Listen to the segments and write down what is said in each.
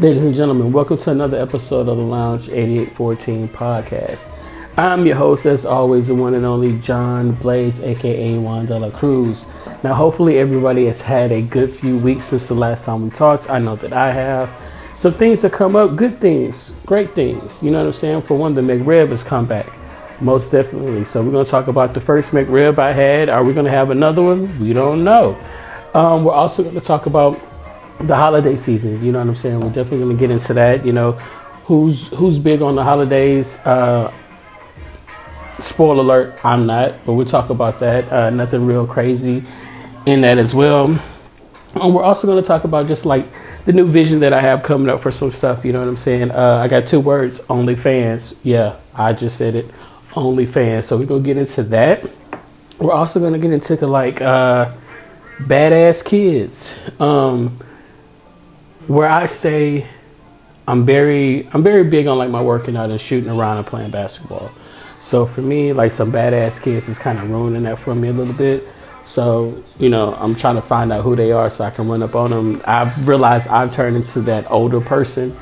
Ladies and gentlemen, welcome to another episode of the Lounge 8814 podcast. I'm your host, as always, the one and only John Blaze, aka Juan de la Cruz. Now, hopefully, everybody has had a good few weeks since the last time we talked. I know that I have. Some things that come up, good things, great things. You know what I'm saying? For one, the McRib has come back. Most definitely. So, we're going to talk about the first McRib I had. Are we going to have another one? We don't know. Um, we're also going to talk about the holiday season. You know what I'm saying? We're definitely to get into that. You know, who's who's big on the holidays? Uh, spoiler alert: I'm not, but we'll talk about that. Uh, nothing real crazy in that as well. And we're also to talk about just like the new vision that I have coming up for some stuff. You know what I'm saying? Uh, I got two words: OnlyFans. Yeah, I just said it. OnlyFans. So we're gonna get into that. We're also gonna get into the, like uh, badass kids. Um, where I stay, I'm very I'm very big on like my working out and shooting around and playing basketball. So for me, like some badass kids is kind of ruining that for me a little bit. So you know, I'm trying to find out who they are so I can run up on them. I've realized I've turned into that older person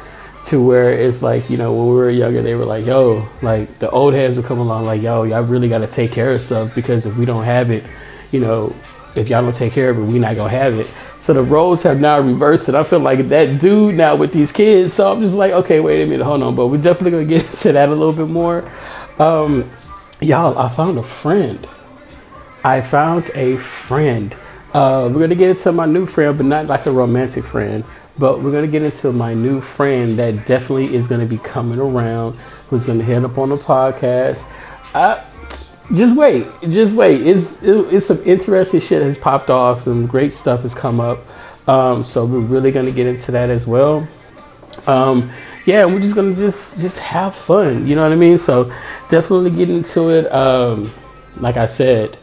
to where it's like you know when we were younger they were like yo like the old heads would come along like yo y'all really got to take care of stuff because if we don't have it you know if y'all don't take care of it we not gonna have it so the roles have now reversed, and I feel like that dude now with these kids. So I'm just like, okay, wait a minute, hold on. But we're definitely gonna get into that a little bit more. Um, y'all, I found a friend. I found a friend. Uh, we're gonna get into my new friend, but not like a romantic friend. But we're gonna get into my new friend that definitely is gonna be coming around. Who's gonna head up on the podcast? I, just wait, just wait. It's it, it's some interesting shit has popped off. Some great stuff has come up. Um, so we're really gonna get into that as well. Um, yeah, we're just gonna just just have fun. You know what I mean? So definitely get into it. Um, like I said,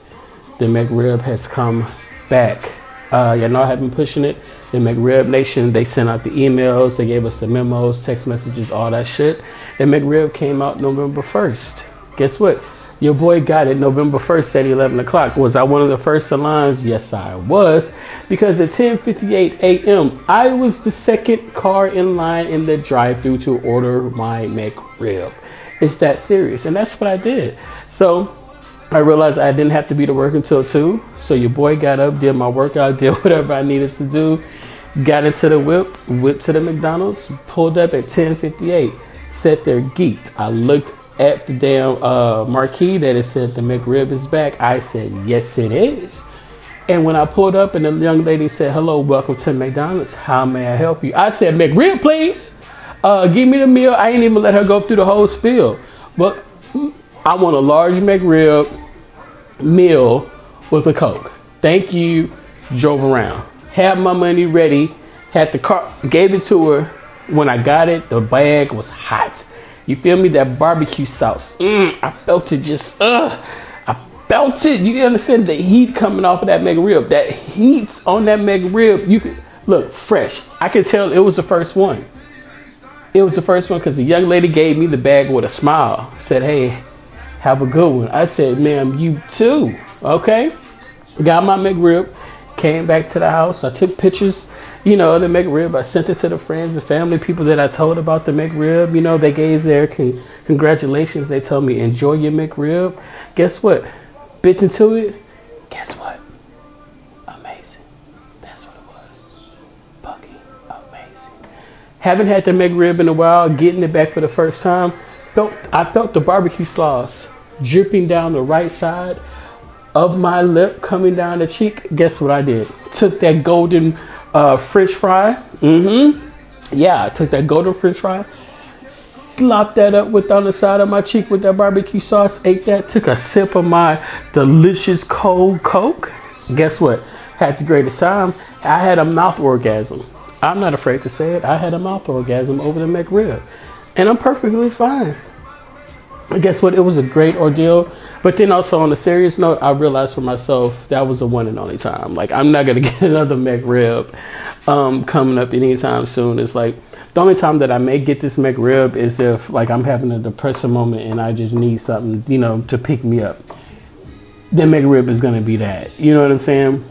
the McRib has come back. Uh, you know I have been pushing it. The McRib Nation, they sent out the emails, they gave us the memos, text messages, all that shit. And McRib came out November 1st. Guess what? Your boy got it November 1st at 11 o'clock. Was I one of the first salons? Yes, I was. Because at 10:58 a.m., I was the second car in line in the drive-through to order my McRib. It's that serious, and that's what I did. So I realized I didn't have to be to work until two. So your boy got up, did my workout, did whatever I needed to do, got into the whip, went to the McDonald's, pulled up at 10:58, sat there geeked. I looked at the damn uh, marquee that it said the McRib is back. I said, yes, it is. And when I pulled up and the young lady said, hello, welcome to McDonald's. How may I help you? I said, McRib, please. Uh, give me the meal. I ain't even let her go through the whole spiel. But I want a large McRib meal with a Coke. Thank you. Drove around. Had my money ready. Had the car, gave it to her. When I got it, the bag was hot. You feel me? That barbecue sauce. Mm, I felt it just, uh, I felt it. You understand the heat coming off of that McRib. That heat on that McRib. You could look fresh. I could tell it was the first one. It was the first one because the young lady gave me the bag with a smile. Said, "Hey, have a good one." I said, "Ma'am, you too." Okay. Got my McRib. Came back to the house. I took pictures you know, the McRib. I sent it to the friends and family, people that I told about the McRib. You know, they gave their con- congratulations. They told me, enjoy your McRib. Guess what? Bit into it. Guess what? Amazing. That's what it was. Fucking amazing. Haven't had the McRib in a while. Getting it back for the first time. Felt I felt the barbecue sauce dripping down the right side of my lip, coming down the cheek. Guess what I did? Took that golden uh, French fry. Mm-hmm. Yeah, I took that golden French fry, slopped that up with on the side of my cheek with that barbecue sauce. Ate that. Took a sip of my delicious cold Coke. Guess what? Had the greatest time. I had a mouth orgasm. I'm not afraid to say it. I had a mouth orgasm over the McRib, and I'm perfectly fine. Guess what? It was a great ordeal. But then also on a serious note, I realized for myself that was the one and only time. Like I'm not gonna get another McRib um, coming up anytime soon. It's like the only time that I may get this McRib is if like I'm having a depressive moment and I just need something, you know, to pick me up. Then McRib is gonna be that. You know what I'm saying?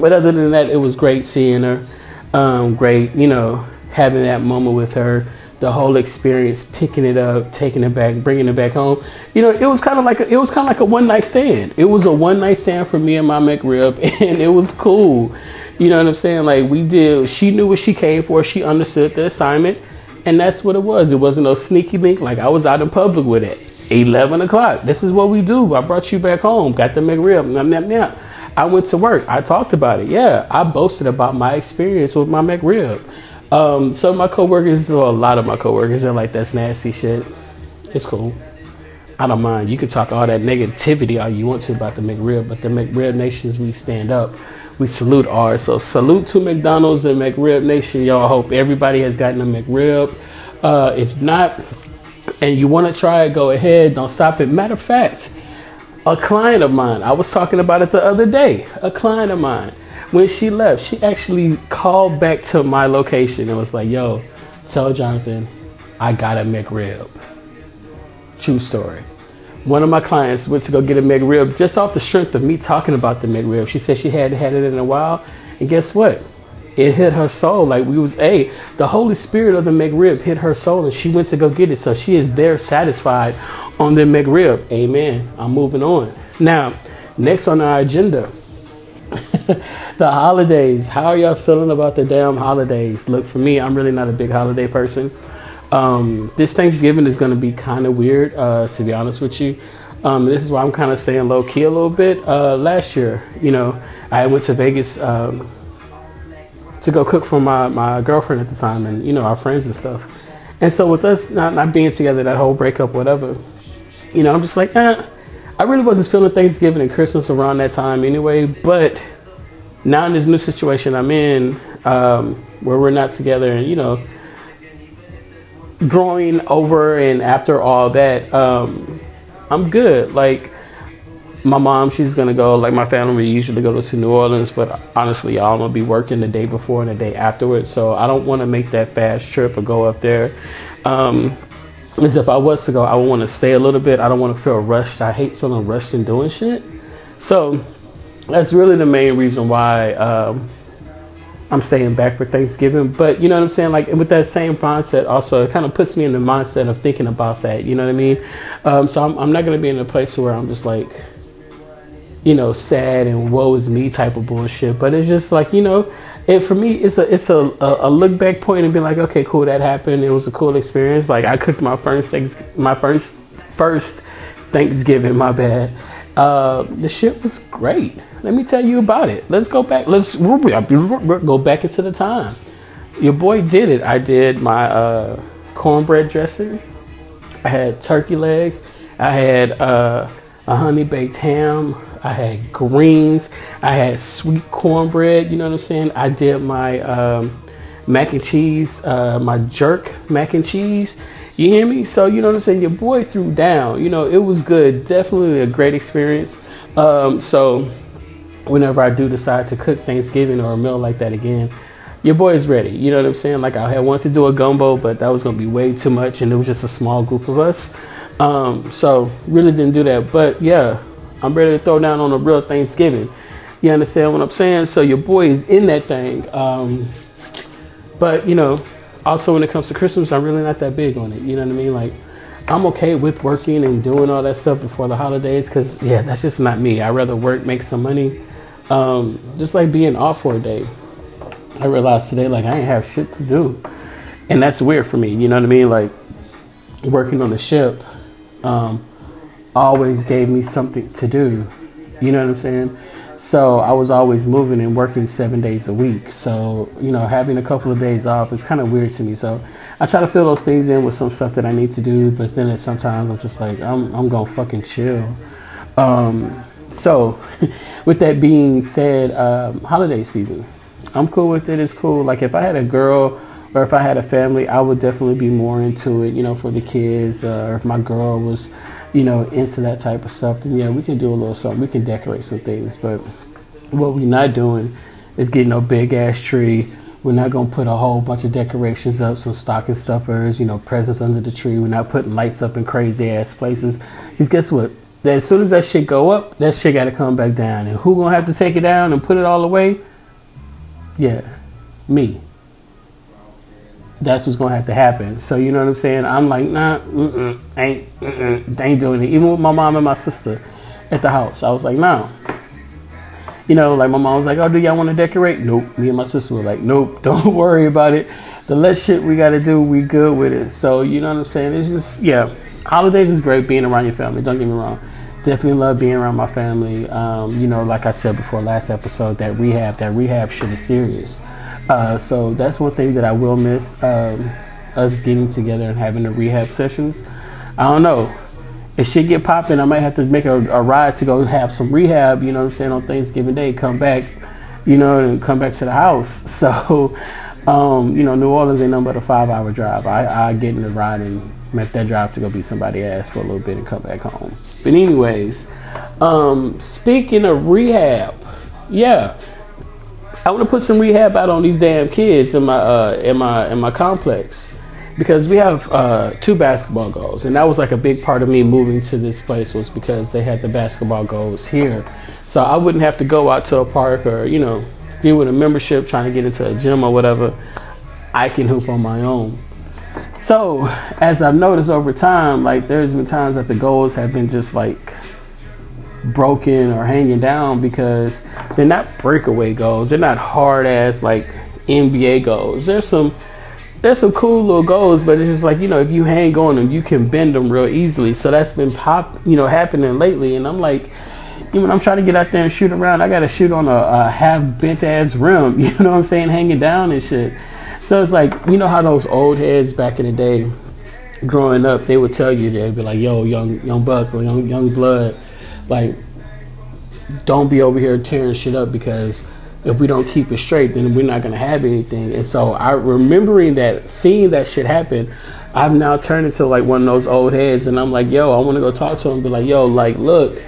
But other than that, it was great seeing her. Um, great, you know, having that moment with her, the whole experience, picking it up, taking it back, bringing it back home. You know, it was kind of like a, it was kind of like a one night stand. It was a one night stand for me and my McRib, and it was cool. You know what I'm saying? Like we did. She knew what she came for. She understood the assignment, and that's what it was. It wasn't no sneaky link. Like I was out in public with it. 11 o'clock. This is what we do. I brought you back home. Got the McRib. Yum, yum, yum. I went to work. I talked about it. Yeah, I boasted about my experience with my McRib. Um, of my coworkers, well, a lot of my coworkers, are like, "That's nasty shit." It's cool. I don't mind. You can talk all that negativity all you want to about the McRib, but the McRib nations, we stand up. We salute ours. So salute to McDonald's and McRib Nation. Y'all hope everybody has gotten a McRib. Uh, if not, and you want to try it, go ahead. Don't stop it. Matter of fact, a client of mine, I was talking about it the other day. A client of mine, when she left, she actually called back to my location and was like, yo, tell Jonathan I got a McRib. True story. One of my clients went to go get a McRib just off the strength of me talking about the McRib. She said she hadn't had it in a while. And guess what? It hit her soul. Like we was a the Holy Spirit of the McRib hit her soul and she went to go get it. So she is there satisfied on the McRib. Amen. I'm moving on. Now, next on our agenda. the holidays. How are y'all feeling about the damn holidays? Look, for me, I'm really not a big holiday person. Um, this Thanksgiving is going to be kind of weird, uh, to be honest with you. Um, this is why I'm kind of staying low key a little bit. Uh, last year, you know, I went to Vegas um, to go cook for my, my girlfriend at the time and, you know, our friends and stuff. And so with us not, not being together, that whole breakup, whatever, you know, I'm just like, eh, I really wasn't feeling Thanksgiving and Christmas around that time anyway. But now in this new situation I'm in, um, where we're not together, and you know, growing over and after all that, um, I'm good. Like my mom, she's gonna go. Like my family, usually go to New Orleans, but honestly, y'all I'm gonna be working the day before and the day afterwards. So I don't want to make that fast trip or go up there. Um, as if I was to go, I would want to stay a little bit. I don't want to feel rushed. I hate feeling rushed and doing shit. So that's really the main reason why um, I'm staying back for Thanksgiving. But you know what I'm saying? Like with that same mindset, also it kind of puts me in the mindset of thinking about that. You know what I mean? Um, so I'm, I'm not going to be in a place where I'm just like, you know, sad and woe is me type of bullshit. But it's just like you know, and for me, it's a it's a, a, a, look back point and be like, okay, cool, that happened. It was a cool experience. Like I cooked my first my first first Thanksgiving. My bad. Uh, the shit was great. Let me tell you about it. Let's go back. Let's go back into the time. Your boy did it. I did my uh, cornbread dressing. I had turkey legs. I had uh, a honey baked ham. I had greens. I had sweet cornbread. You know what I'm saying? I did my um, mac and cheese, uh, my jerk mac and cheese. You hear me? So you know what I'm saying. Your boy threw down. You know it was good. Definitely a great experience. Um, so whenever I do decide to cook Thanksgiving or a meal like that again, your boy is ready. You know what I'm saying? Like I had wanted to do a gumbo, but that was gonna be way too much, and it was just a small group of us. Um, so really didn't do that. But yeah, I'm ready to throw down on a real Thanksgiving. You understand what I'm saying? So your boy is in that thing. Um, but you know, also when it comes to Christmas, I'm really not that big on it. You know what I mean? Like I'm okay with working and doing all that stuff before the holidays because yeah, that's just not me. I'd rather work, make some money. Um, just like being off for a day. I realized today like I ain't have shit to do, and that's weird for me. You know what I mean? Like working on the ship. Um, always gave me something to do. You know what I'm saying? So I was always moving and working seven days a week. So, you know, having a couple of days off is kind of weird to me. So I try to fill those things in with some stuff that I need to do. But then sometimes I'm just like, I'm, I'm going to fucking chill. Um, so with that being said, um, holiday season, I'm cool with it. It's cool. Like if I had a girl or if I had a family, I would definitely be more into it, you know, for the kids. Uh, or if my girl was you know, into that type of stuff, then yeah, we can do a little something. We can decorate some things. But what we're not doing is getting a big ass tree. We're not gonna put a whole bunch of decorations up, some stocking stuffers, you know, presents under the tree. We're not putting lights up in crazy ass places. Because guess what? That as soon as that shit go up, that shit gotta come back down. And who gonna have to take it down and put it all away? Yeah, me. that's what's gonna have to happen. So you know what I'm saying? I'm like, nah, mm-mm, ain't, mm-mm, ain't doing it. Even with my mom and my sister at the house, I was like, nah. You know, like my mom was like, oh, do y'all want to decorate? Nope. Me and my sister were like, nope, don't worry about it. The less shit we gotta do, we good with it. So you know what I'm saying? It's just, yeah, holidays is great being around your family. Don't get me wrong. Definitely love being around my family. Um, you know, like I said before last episode, that rehab, that rehab shit is serious. Uh, so that's one thing that I will miss um, us getting together and having the rehab sessions. I don't know. If shit get popping, I might have to make a, a, ride to go have some rehab, you know what I'm saying, on Thanksgiving Day, come back, you know, and come back to the house. So, um, you know, New Orleans ain't nothing but a five hour drive. I, I get in the ride and make that drive to go be somebody ass for a little bit and come back home. But anyways, um, speaking of rehab, yeah, I want to put some rehab out on these damn kids in my uh, in my in my complex because we have uh, two basketball goals, and that was like a big part of me moving to this place was because they had the basketball goals here, so I wouldn't have to go out to a park or you know deal with a membership trying to get into a gym or whatever. I can hoop on my own. So as I've noticed over time, like there's been times that the goals have been just like broken or hanging down because they're not breakaway goals. They're not hard ass like NBA goals. There's some there's some cool little goals, but it's just like you know if you hang on them, you can bend them real easily. So that's been pop you know happening lately, and I'm like. You know, I'm trying to get out there and shoot around. I got to shoot on a, a half bent ass rim. You know what I'm saying? Hanging down and shit. So it's like you know how those old heads back in the day, growing up, they would tell you they'd be like, "Yo, young young buck or young young blood, like, don't be over here tearing shit up because if we don't keep it straight, then we're not gonna have anything. And so I remembering that, seeing that shit happen, I've now turned into like one of those old heads, and I'm like, yo, I want to go talk to him, be like, yo, like, look,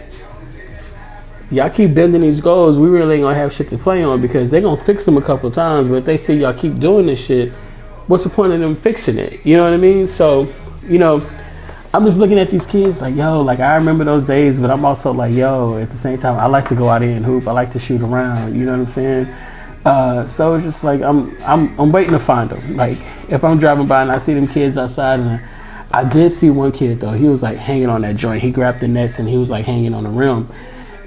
y'all keep bending these goals, we really ain't gonna have shit to play on because they're gonna fix them a couple times, but if they see y'all keep doing this shit, what's the point of them fixing it? You know what I mean? So, you know I'm just looking at these kids like, yo, like I remember those days, but I'm also like, yo, at the same time, I like to go out here and hoop. I like to shoot around. You know what I'm saying? Uh, so it's just like I'm, I'm, I'm waiting to find them. Like if I'm driving by and I see them kids outside, and I, I did see one kid though. He was like hanging on that joint. He grabbed the nets and he was like hanging on the rim.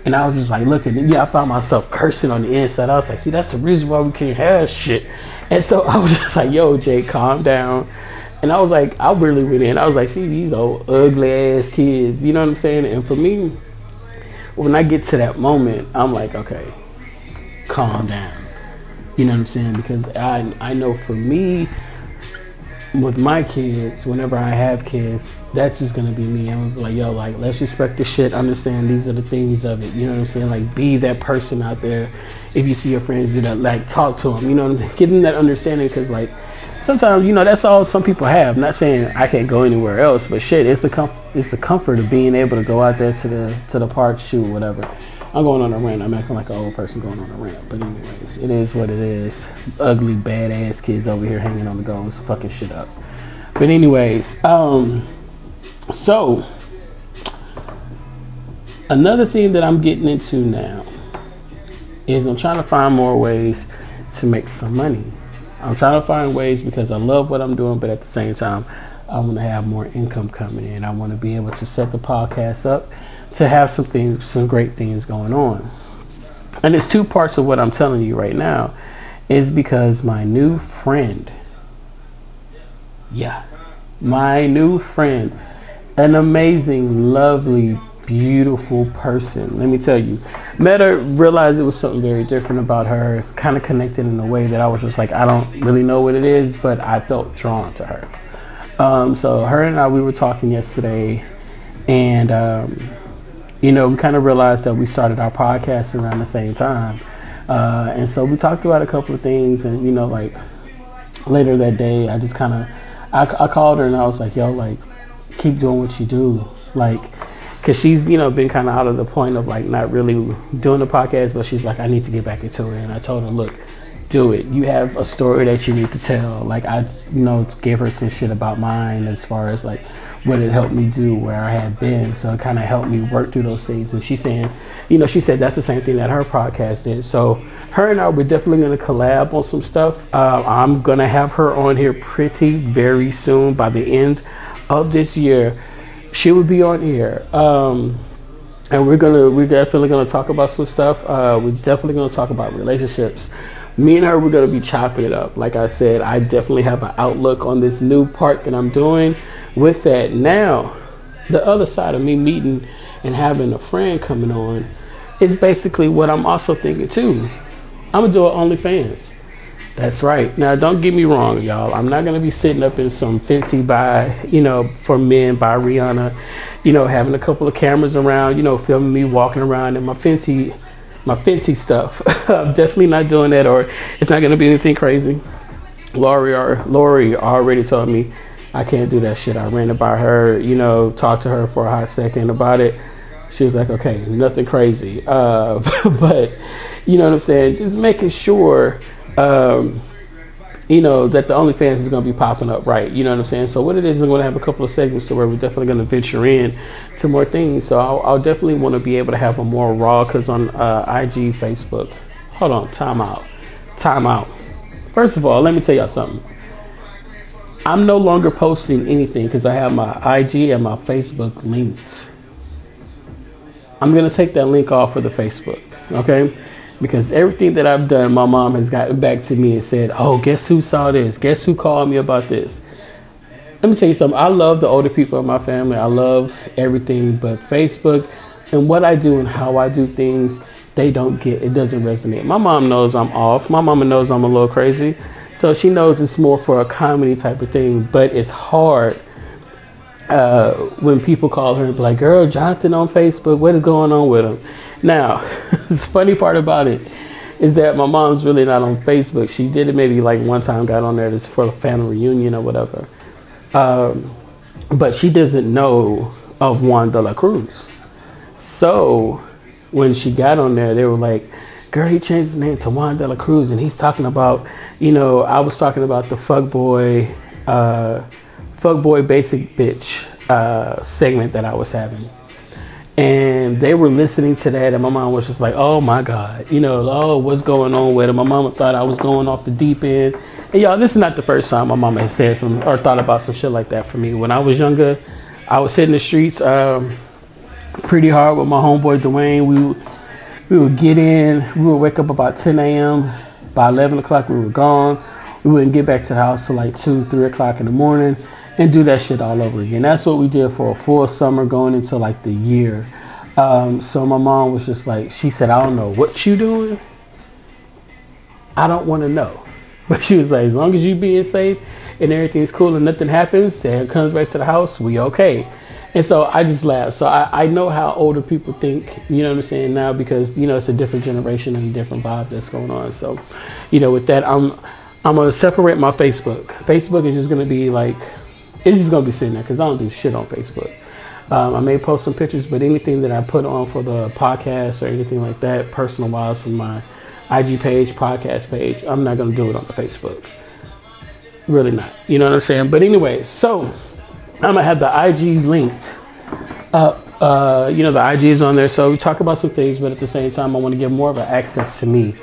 And I was just like looking. Yeah, I found myself cursing on the inside. I was like, see, that's the reason why we can't have shit. And so I was just like, yo, Jay, calm down. And I was like, I really went in. I was like, see these old ugly ass kids. You know what I'm saying? And for me, when I get to that moment, I'm like, okay, calm down. You know what I'm saying? Because I I know for me, with my kids, whenever I have kids, that's just gonna be me. I'm like, yo, like let's respect the shit. Understand these are the things of it. You know what I'm saying? Like be that person out there. If you see your friends do that, like talk to them. You know, getting that understanding because like sometimes you know that's all some people have. I'm not saying I can't go anywhere else, but shit, it's the com- it's the comfort of being able to go out there to the to the park, shoot, whatever. I'm going on a rant. I'm acting like an old person going on a rant. But anyways, it is what it is. Ugly, badass kids over here hanging on the goals, fucking shit up. But anyways, um, so another thing that I'm getting into now is I'm trying to find more ways to make some money. I'm trying to find ways because I love what I'm doing, but at the same time, I want to have more income coming in. I want to be able to set the podcast up to have some things, some great things going on. And it's two parts of what I'm telling you right now is because my new friend, yeah, my new friend, an amazing, lovely, beautiful person. Let me tell you, met her, realized it was something very different about her, kind of connected in a way that I was just like, I don't really know what it is, but I felt drawn to her. Um, so her and I, we were talking yesterday, and um, you know, we kind of realized that we started our podcast around the same time, uh, and so we talked about a couple of things, and you know, like later that day, I just kind of, I, I called her and I was like, yo, like, keep doing what you do, like because she's you know been kind of out of the point of like not really doing the podcast, but she's like I need to get back into it. And I told her, look, do it. You have a story that you need to tell. Like I, you know, gave her some shit about mine as far as like what it helped me do where I had been. So it kind of helped me work through those things. And she's saying, you know, she said that's the same thing that her podcast did. So her and I we're definitely going to collab on some stuff. Uh, I'm going to have her on here pretty very soon by the end of this year. She will be on here. Um, and we're gonna we're definitely gonna talk about some stuff. Uh, we're definitely gonna talk about relationships. Me and her, we're gonna be chopping it up. Like I said, I definitely have an outlook on this new part that I'm doing with that now, the other side of me meeting and having a friend coming on is basically what I'm also thinking too. I'm gonna do an OnlyFans. That's right. Now, don't get me wrong, y'all. I'm not gonna be sitting up in some Fenty by, you know, for men by Rihanna, you know, having a couple of cameras around, you know, filming me walking around in my Fenty, my Fenty stuff. I'm definitely not doing that, or it's not gonna be anything crazy. Lori, or Lori already told me I can't do that shit. I ran it by her, you know, talked to her for a hot second about it. She was like, okay, nothing crazy. Uh, but, you know what I'm saying? Just making sure, um, you know, that the OnlyFans is going to be popping up right. You know what I'm saying? So, what it is, we're going to have a couple of segments to where we're definitely going to venture in to more things. So, I'll, I'll definitely want to be able to have a more raw because on uh, IG, Facebook, hold on, time out. Time out. First of all, let me tell y'all something. I'm no longer posting anything because I have my IG and my Facebook linked. I'm gonna take that link off for the Facebook, okay? Because everything that I've done, my mom has gotten back to me and said, "Oh, guess who saw this? Guess who called me about this?" Let me tell you something. I love the older people in my family. I love everything, but Facebook and what I do and how I do things, they don't get. It doesn't resonate. My mom knows I'm off. My mama knows I'm a little crazy. So she knows it's more for a comedy type of thing, but it's hard uh, when people call her and be like, girl, Jonathan on Facebook, what is going on with him? Now, the funny part about it is that my mom's really not on Facebook. She did it maybe like one time, got on there for a family reunion or whatever. Um, but she doesn't know of Juan de la Cruz. So when she got on there, they were like, girl, he changed his name to Juan de la Cruz, and he's talking about, you know, I was talking about the fuck boy, uh, fuck boy basic bitch uh, segment that I was having. And they were listening to that, and my mom was just like, "Oh my god, you know, oh, what's going on with it?" My mama thought I was going off the deep end, and y'all, this is not the first time my mama has said some or thought about some shit like that for me. When I was younger, I was hitting the streets um, pretty hard with my homeboy Dwayne. We we would get in, we would wake up about 10 a.m. By 11 o'clock, we were gone. We wouldn't get back to the house till like 2, 3 o'clock in the morning and do that shit all over again. That's what we did for a full summer going into like the year. Um, so my mom was just like, she said, I don't know what you doing. I don't want to know. But she was like, as long as you being safe and everything's cool and nothing happens, and comes back to the house, we okay. And so I just laughed. So I, I know how older people think, you know what I'm saying, now because, you know, it's a different generation and a different vibe that's going on. So, you know, with that, I'm I'm gonna separate my Facebook. Facebook is just gonna be like it's just gonna be sitting there because I don't do shit on Facebook. Um, I may post some pictures, but anything that I put on for the podcast or anything like that, personal wise from my IG page, podcast page, I'm not gonna do it on Facebook. Really not. You know what I'm saying? But anyway, so I'm gonna have the IG linked up. Uh, you know, the IG is on there, so we talk about some things, but at the same time, I want to give more of an access to me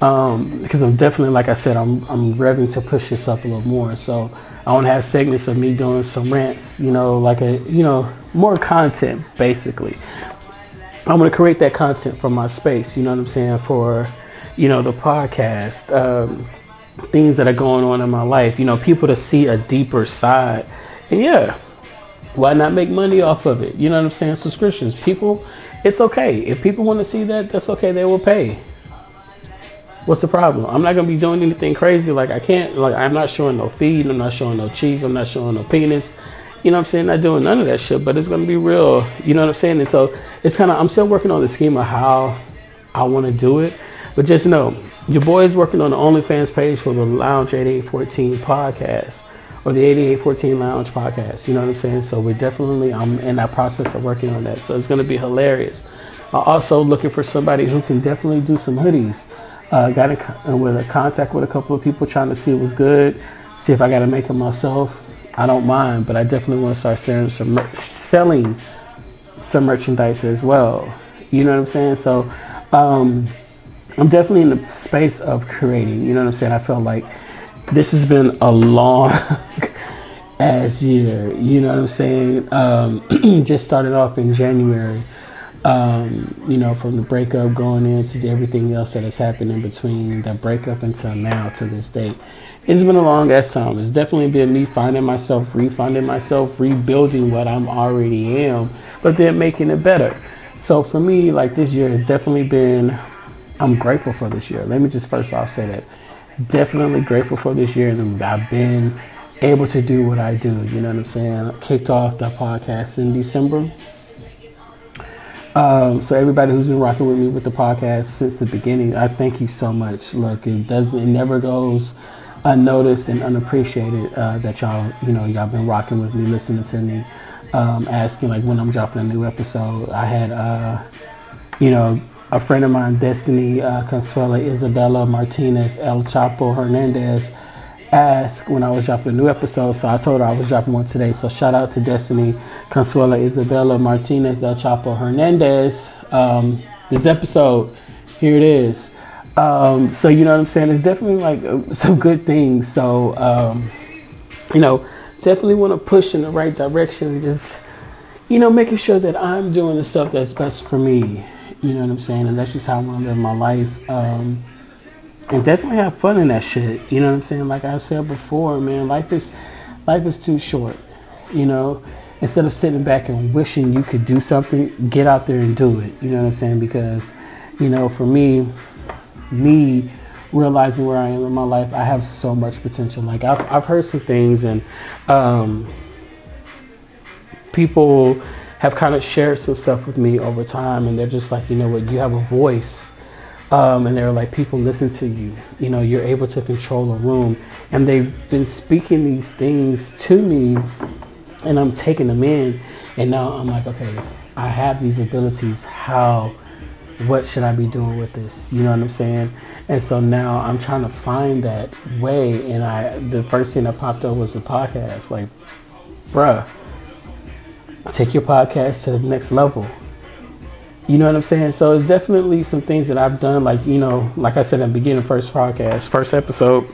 um, because I'm definitely, like I said, I'm I'm revving to push this up a little more. So I want to have segments of me doing some rants, you know, like a you know more content basically. I'm gonna create that content from my space. You know what I'm saying for you know the podcast. Um, things that are going on in my life, you know, people to see a deeper side and yeah, why not make money off of it? You know what I'm saying? Subscriptions. People, it's okay. If people want to see that, that's okay. They will pay. What's the problem? I'm not gonna be doing anything crazy. Like I can't. Like I'm not showing no feed. I'm not showing no cheese. I'm not showing no penis. You know what I'm saying? Not doing none of that shit. But it's gonna be real. You know what I'm saying? And so it's kind of. I'm still working on the scheme of how I want to do it. But just know, your boy is working on the OnlyFans page for the Lounge 8814 podcast or the 8814 Lounge podcast. You know what I'm saying? So we're definitely I'm in that process of working on that. So it's gonna be hilarious. I'm also looking for somebody who can definitely do some hoodies. Uh, got in uh, with a contact with a couple of people trying to see what's good, see if I got to make it myself. I don't mind, but I definitely want to start selling some selling some merchandise as well. You know what I'm saying? So um, I'm definitely in the space of creating. You know what I'm saying? I felt like this has been a long ass year. You know what I'm saying? Um, just started off in January. Um, you know, from the breakup going into everything else that has happened in between the breakup until now to this date. It's been a long ass time. It's definitely been me finding myself, refinding myself, rebuilding what I'm already am, but then making it better. So for me, like this year has definitely been, I'm grateful for this year. Let me just first off say that. Definitely grateful for this year, and I've been able to do what I do. You know what I'm saying? I kicked off the podcast in December. Um, so everybody who's been rocking with me with the podcast since the beginning, I thank you so much. Look, it doesn't, it never goes unnoticed and unappreciated uh, that y'all, you know, y'all been rocking with me, listening to me, um, asking like when I'm dropping a new episode. I had, uh, you know, a friend of mine, Destiny uh, Consuela Isabella Martinez El Chapo Hernandez asked when I was dropping a new episode, so I told her I was dropping one today. So shout out to Destiny Consuela Isabella Martinez El Chapo Hernandez. Um, this episode, here it is. Um, so you know what I'm saying? It's definitely like uh, some good things. So um, you know, definitely want to push in the right direction. Just you know, making sure that I'm doing the stuff that's best for me. You know what I'm saying? And that's just how I want to live my life. Um, and definitely have fun in that shit. You know what I'm saying? Like I said before, man, life is life is too short. You know, instead of sitting back and wishing you could do something, get out there and do it. You know what I'm saying? Because, you know, for me, me realizing where I am in my life, I have so much potential. Like I've I've heard some things and um, people have kind of shared some stuff with me over time, and they're just like, you know what, you have a voice um, and they're like, people listen to you. You know, you're able to control a room. And they've been speaking these things to me, and I'm taking them in. And now I'm like, okay, I have these abilities. How, what should I be doing with this? You know what I'm saying? And so now I'm trying to find that way. And I, the first thing that popped up was the podcast. Like, bruh, take your podcast to the next level you know what I'm saying? So it's definitely some things that I've done, like, you know, like I said in the beginning, first podcast, first episode,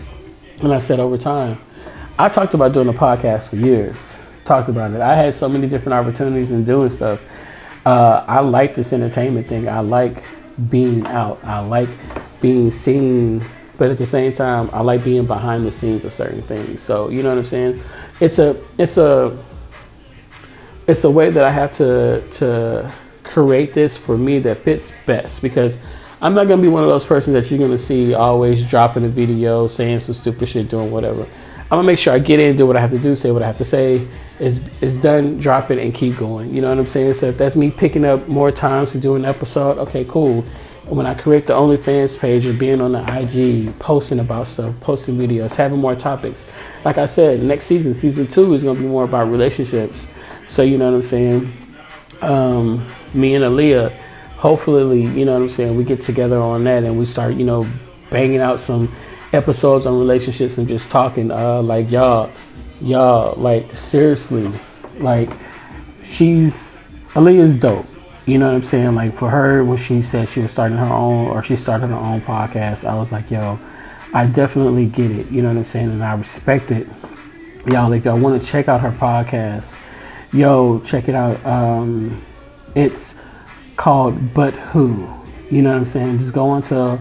and I said over time. I talked about doing a podcast for years. Talked about it. I had so many different opportunities in doing stuff. Uh, I like this entertainment thing. I like being out. I like being seen, but at the same time, I like being behind the scenes of certain things. So you know what I'm saying? It's a it's a it's a way that I have to to create this for me that fits best because I'm not gonna be one of those persons that you're gonna see always dropping a video, saying some stupid shit, doing whatever. I'm gonna make sure I get in, do what I have to do, say what I have to say. It's, it's done, drop it, and keep going. You know what I'm saying? So if that's me picking up more times to do an episode, okay, cool. When I create the OnlyFans page or being on the IG, posting about stuff, posting videos, having more topics. Like I said, next season, season two, is gonna be more about relationships. So you know what I'm saying? Um, me and Aaliyah, hopefully, you know what I'm saying, we get together on that and we start, you know, banging out some episodes on relationships and just talking. Uh, like y'all, y'all, like seriously, like she's Aaliyah's dope. You know what I'm saying? Like for her, when she said she was starting her own or she started her own podcast, I was like, yo, I definitely get it. You know what I'm saying? And I respect it. Y'all, like, y'all want to check out her podcast, yo, check it out. Um, it's called But Who. You know what I'm saying? Just go onto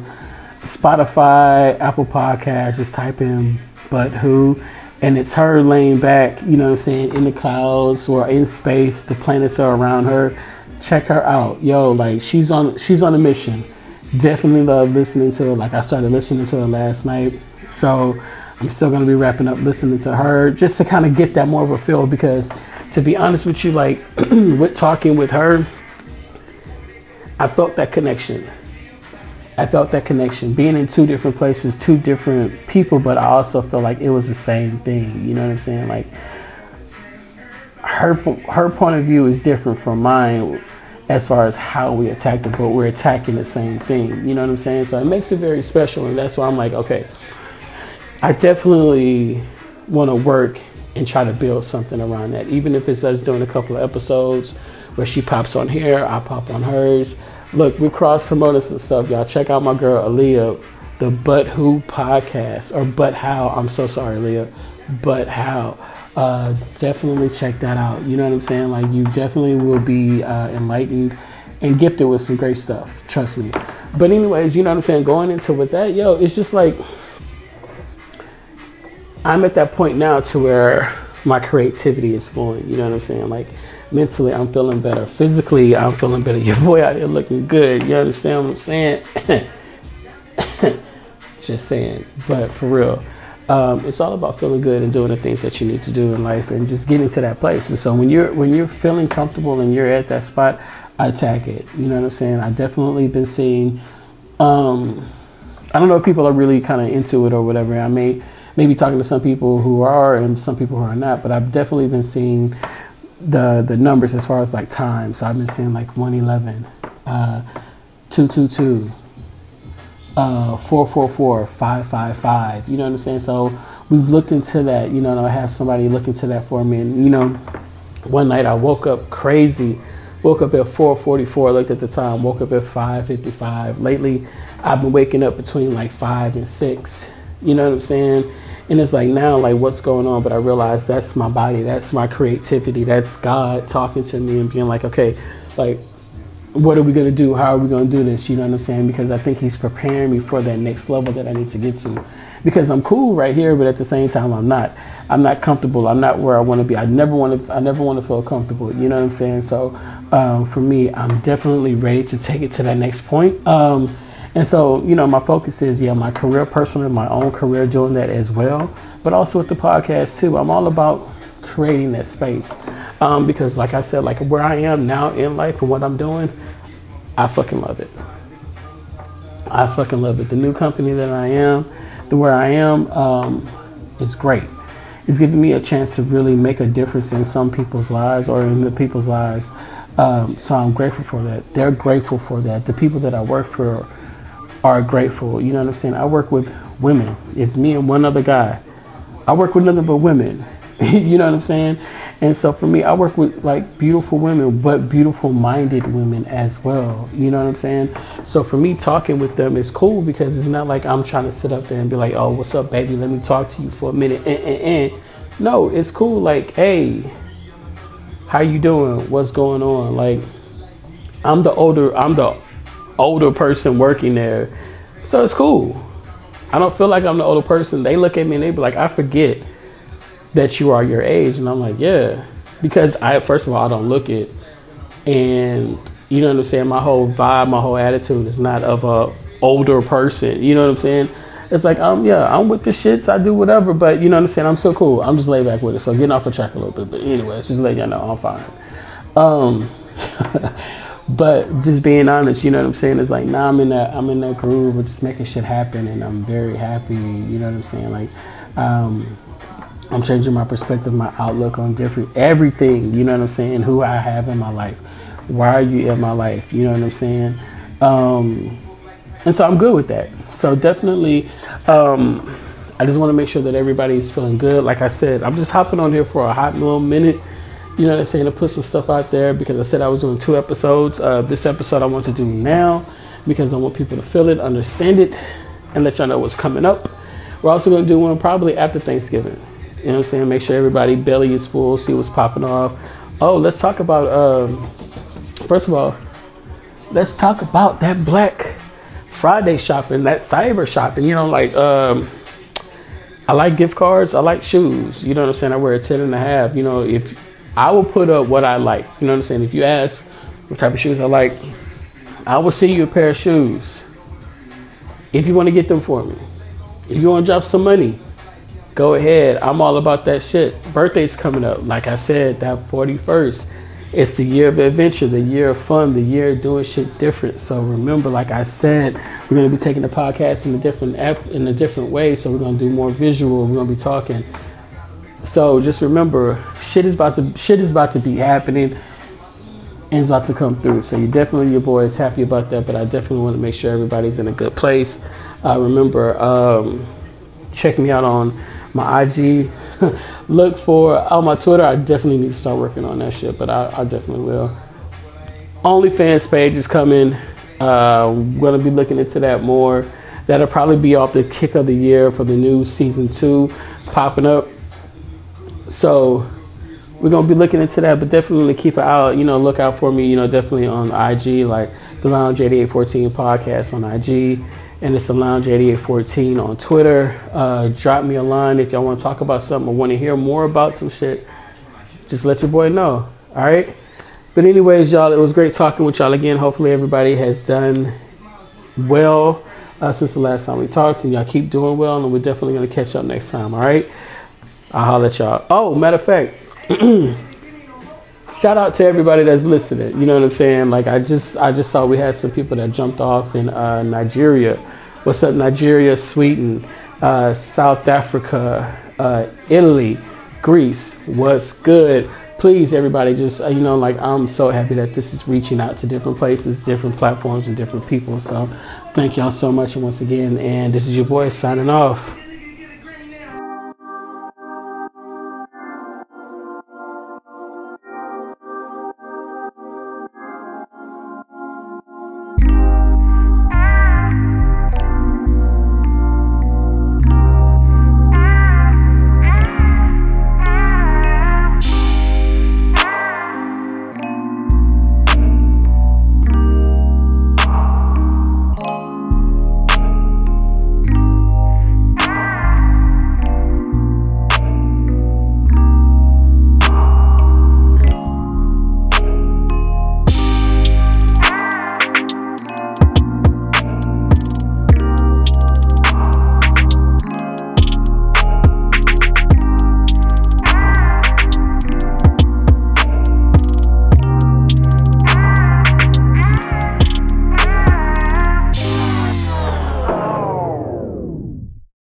Spotify, Apple Podcast, just type in But Who. And it's her laying back, you know what I'm saying, in the clouds or in space. The planets are around her. Check her out. Yo, like she's on she's on a mission. Definitely love listening to her. Like I started listening to her last night. So I'm still gonna be wrapping up listening to her just to kind of get that more of a feel because to be honest with you, like with talking with her, I felt that connection. I felt that connection. Being in two different places, two different people, but I also felt like it was the same thing. You know what I'm saying? Like her her point of view is different from mine, as far as how we attack it, but we're attacking the same thing. You know what I'm saying? So it makes it very special, and that's why I'm like, okay, I definitely want to work and try to build something around that, even if it's us doing a couple of episodes where she pops on here, I pop on hers. Look, we cross promoting some stuff, y'all. Check out my girl Aaliyah, the But Who podcast, or But How. I'm so sorry, Aaliyah. But How uh, definitely check that out. You know what I'm saying? Like you definitely will be uh, enlightened and gifted with some great stuff. Trust me. But anyways, you know what I'm saying? Going into with that, yo, it's just like I'm at that point now to where my creativity is flowing. You know what I'm saying? Like mentally, I'm feeling better. Physically, I'm feeling better. Your boy out here looking good. You understand what I'm saying? just saying. But for real um, it's all about feeling good and doing the things that you need to do in life and just getting to that place. And so when you're when you're feeling comfortable and you're at that spot, attack it. You know what I'm saying? I definitely been seeing. Um, I don't know if people are really kind of into it or whatever. I may maybe talking to some people who are and some people who are not, but I've definitely been seeing the the numbers as far as like time. So I've been seeing like 111, uh, 222 uh, 444 555. You know what I'm saying? So we've looked into that. You know, I have somebody look into that for me. And, you know, one night I woke up crazy. Woke up at 4:44. Looked at the time. Woke up at 5:55. Lately, I've been waking up between like five and six. You know what I'm saying? And it's like now, like what's going on? But I realize that's my body. That's my creativity. That's God talking to me and being like, okay, like what are we going to do? How are we going to do this? You know what I'm saying? Because I think he's preparing me for that next level that I need to get to. Because I'm cool right here, but at the same time, I'm not. I'm not comfortable. I'm not where I want to be. I never want to. I never want to feel comfortable. You know what I'm saying? So um, for me, I'm definitely ready to take it to that next point. Um, and so you know, my focus is yeah, my career, personal, my own career, doing that as well. But also with the podcast too. I'm all about creating that space. Um, because like I said, like where I am now in life and what I'm doing, I fucking love it. I fucking love it. The new company that I am, the where I am, um, is great. It's giving me a chance to really make a difference in some people's lives or in the people's lives. Um, so I'm grateful for that. They're grateful for that. The people that I work for are grateful. You know what I'm saying? I work with women. It's me and one other guy. I work with nothing but women. you know what I'm saying? And so for me, I work with like beautiful women, but beautiful minded women as well. You know what I'm saying? So for me, talking with them is cool because it's not like I'm trying to sit up there and be like, oh, what's up, baby? Let me talk to you for a minute. And, and, and. No, it's cool. Like, hey, how you doing? What's going on? Like, I'm the older, I'm the older person working there. So it's cool. I don't feel like I'm the older person. They look at me and they be like, I forget that you are your age. And i'm like yeah. Because i first of all i don't look it. And you know what i'm saying my whole vibe my whole attitude is not of a older person. You know what i'm saying? It's like um yeah i'm with the shits i do whatever but you know what i'm saying? I'm so cool. I'm just laid back with it. So getting off the track a little bit but anyway, just letting y'all know i'm fine. Um but just being honest you know what i'm saying it's like now nah, i'm in that i'm in that groove of just making shit happen and i'm very happy you know what i'm saying like um I'm changing my perspective, my outlook on different everything. You know what I'm saying? Who I have in my life. Why are you in my life? You know what I'm saying? Um, and so I'm good with that. So definitely, um, I just want to make sure that everybody's feeling good. Like I said, I'm just hopping on here for a hot little minute. You know what I'm saying? To put some stuff out there because I said I was doing two episodes. Uh, this episode I want to do now because I want people to feel it, understand it, and let y'all know what's coming up. We're also going to do one probably after Thanksgiving. You know what I'm saying? Make sure everybody belly is full, see what's popping off. Oh, let's talk about um, first of all, let's talk about that Black Friday shopping, that cyber shopping. You know, like um, I like gift cards, I like shoes. You know what I'm saying? I wear a 10 and a half. You know, if I will put up what I like, you know what I'm saying? If you ask what type of shoes I like, I will send you a pair of shoes if you want to get them for me. If you want to drop some money, go ahead. I'm all about that shit. Birthday's coming up. Like I said, that 41st. It's the year of adventure, the year of fun, the year of doing shit different. So remember, like I said, we're gonna be taking the podcast in a different app in a different way. So we're gonna do more visual. We're gonna be talking. So just remember, shit is about to shit is about to be happening. and it's about to come through. So you definitely, your boy is happy about that, but I definitely want to make sure everybody's in a good place. Uh, remember, um, check me out on my IG. Look for on my Twitter. I definitely need to start working on that shit, but I, I definitely will. OnlyFans page is coming. Uh, gonna be looking into that more. That'll probably be off the kick of the year for the new season two popping up. So we're gonna be looking into that, but definitely keep an eye, you know, look out for me, you know, definitely on IG, like the Lounge 8814 podcast on IG, and it's the Lounge 8814 on Twitter. Uh, drop me a line if y'all want to talk about something or want to hear more about some shit. Just let your boy know. All right. But anyways, y'all, it was great talking with y'all again. Hopefully everybody has done well uh, since the last time we talked, and y'all keep doing well, and we're definitely gonna catch up next time. All right. I'll holler at y'all. Oh, matter of fact. shout out to everybody that's listening. You know what I'm saying? Like I just I just saw we had some people that jumped off in uh, Nigeria. What's up, Nigeria, Sweden, uh, South Africa, uh, Italy, Greece. What's good? Please, everybody, just uh, you know, like I'm so happy that this is reaching out to different places, different platforms, and different people. So, thank y'all so much once again. And this is your boy signing off.